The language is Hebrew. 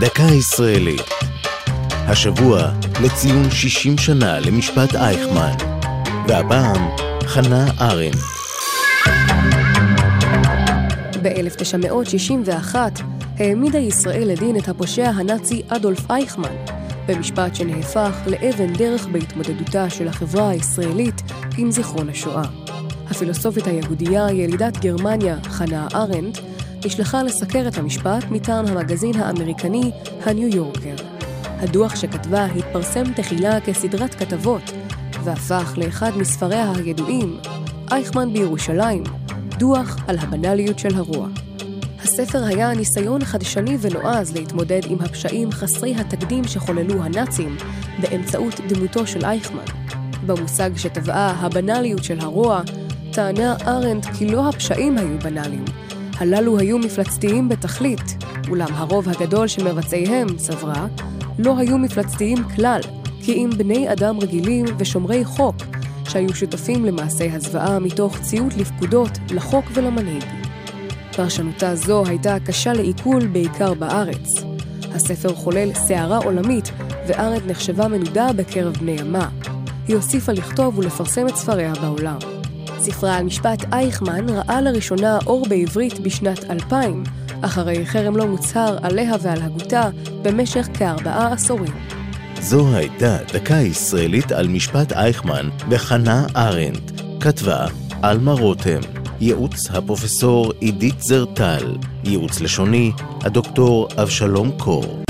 דקה ישראלית. השבוע לציון 60 שנה למשפט אייכמן. והפעם, חנה ארנדט. ב-1961 העמידה ישראל לדין את הפושע הנאצי אדולף אייכמן, במשפט שנהפך לאבן דרך בהתמודדותה של החברה הישראלית עם זיכרון השואה. הפילוסופית היהודייה, ילידת גרמניה, חנה ארנדט, נשלחה לסקר את המשפט מטעם המגזין האמריקני הניו יורקר. הדוח שכתבה התפרסם תחילה כסדרת כתבות, והפך לאחד מספריה הידועים, אייכמן בירושלים, דוח על הבנאליות של הרוע. הספר היה ניסיון חדשני ונועז להתמודד עם הפשעים חסרי התקדים שחוללו הנאצים באמצעות דמותו של אייכמן. במושג שטבעה הבנאליות של הרוע, טענה ארנדט כי לא הפשעים היו בנאליים, הללו היו מפלצתיים בתכלית, אולם הרוב הגדול של מבצעיהם, סברה, לא היו מפלצתיים כלל, כי אם בני אדם רגילים ושומרי חוק, שהיו שותפים למעשי הזוועה מתוך ציות לפקודות, לחוק ולמנהיג. פרשנותה זו הייתה קשה לעיכול בעיקר בארץ. הספר חולל סערה עולמית, וארנט נחשבה מנודה בקרב בני ימה. היא הוסיפה לכתוב ולפרסם את ספריה בעולם. ספרה על משפט אייכמן ראה לראשונה אור בעברית בשנת 2000, אחרי חרם לא מוצהר עליה ועל הגותה במשך כארבעה עשורים. זו הייתה דקה ישראלית על משפט אייכמן וחנה ארנדט. כתבה עלמה רותם. ייעוץ הפרופסור עידית זרטל. ייעוץ לשוני הדוקטור אבשלום קור.